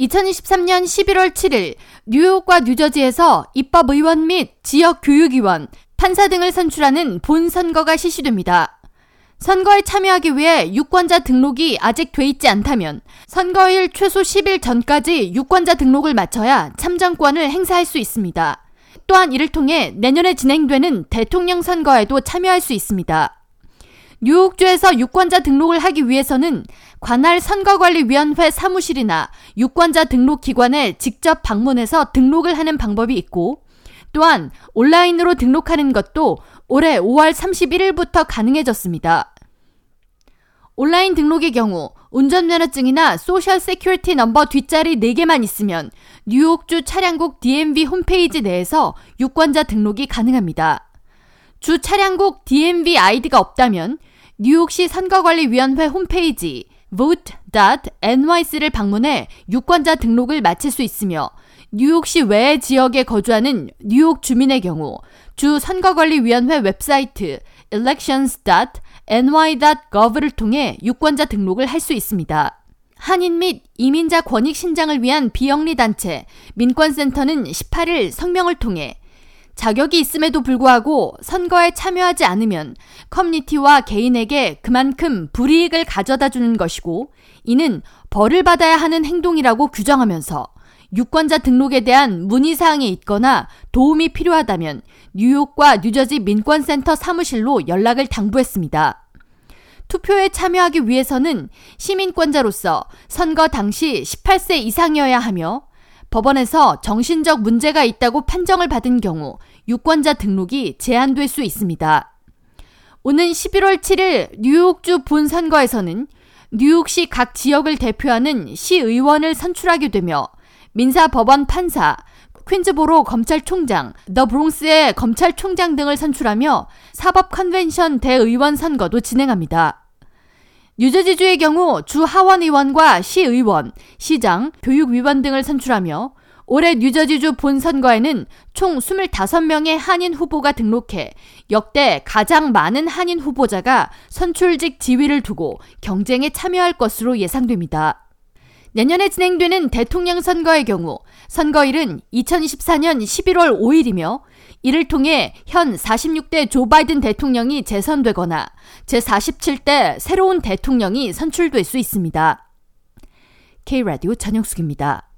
2023년 11월 7일 뉴욕과 뉴저지에서 입법의원 및 지역 교육위원, 판사 등을 선출하는 본 선거가 실시됩니다. 선거에 참여하기 위해 유권자 등록이 아직 돼 있지 않다면 선거일 최소 10일 전까지 유권자 등록을 마쳐야 참정권을 행사할 수 있습니다. 또한 이를 통해 내년에 진행되는 대통령 선거에도 참여할 수 있습니다. 뉴욕주에서 유권자 등록을 하기 위해서는 관할 선거관리위원회 사무실이나 유권자 등록 기관에 직접 방문해서 등록을 하는 방법이 있고 또한 온라인으로 등록하는 것도 올해 5월 31일부터 가능해졌습니다. 온라인 등록의 경우 운전면허증이나 Social Security Number 뒷자리 4개만 있으면 뉴욕주 차량국 DMV 홈페이지 내에서 유권자 등록이 가능합니다. 주 차량국 DMV 아이디가 없다면 뉴욕시 선거관리위원회 홈페이지 vote.nyc를 방문해 유권자 등록을 마칠 수 있으며 뉴욕시 외 지역에 거주하는 뉴욕 주민의 경우 주 선거관리위원회 웹사이트 elections.ny.gov를 통해 유권자 등록을 할 수 있습니다. 한인 및 이민자 권익 신장을 위한 비영리 단체 민권센터는 18일 성명을 통해 자격이 있음에도 불구하고 선거에 참여하지 않으면 커뮤니티와 개인에게 그만큼 불이익을 가져다 주는 것이고 이는 벌을 받아야 하는 행동이라고 규정하면서 유권자 등록에 대한 문의사항이 있거나 도움이 필요하다면 뉴욕과 뉴저지 민권센터 사무실로 연락을 당부했습니다. 투표에 참여하기 위해서는 시민권자로서 선거 당시 18세 이상이어야 하며 법원에서 정신적 문제가 있다고 판정을 받은 경우 유권자 등록이 제한될 수 있습니다. 오는 11월 7일 뉴욕주 본 선거에서는 뉴욕시 각 지역을 대표하는 시의원을 선출하게 되며 민사법원 판사, 퀸즈보로 검찰총장, 더 브롱스의 검찰총장 등을 선출하며 사법 컨벤션 대의원 선거도 진행합니다. 뉴저지주의 경우 주 하원 의원과 시의원, 시장, 교육위원 등을 선출하며 올해 뉴저지주 본선거에는 총 25명의 한인 후보가 등록해 역대 가장 많은 한인 후보자가 선출직 지위를 두고 경쟁에 참여할 것으로 예상됩니다. 내년에 진행되는 대통령 선거의 경우 선거일은 2024년 11월 5일이며 이를 통해 현 46대 조 바이든 대통령이 재선되거나 제47대 새로운 대통령이 선출될 수 있습니다. K라디오 전영숙입니다.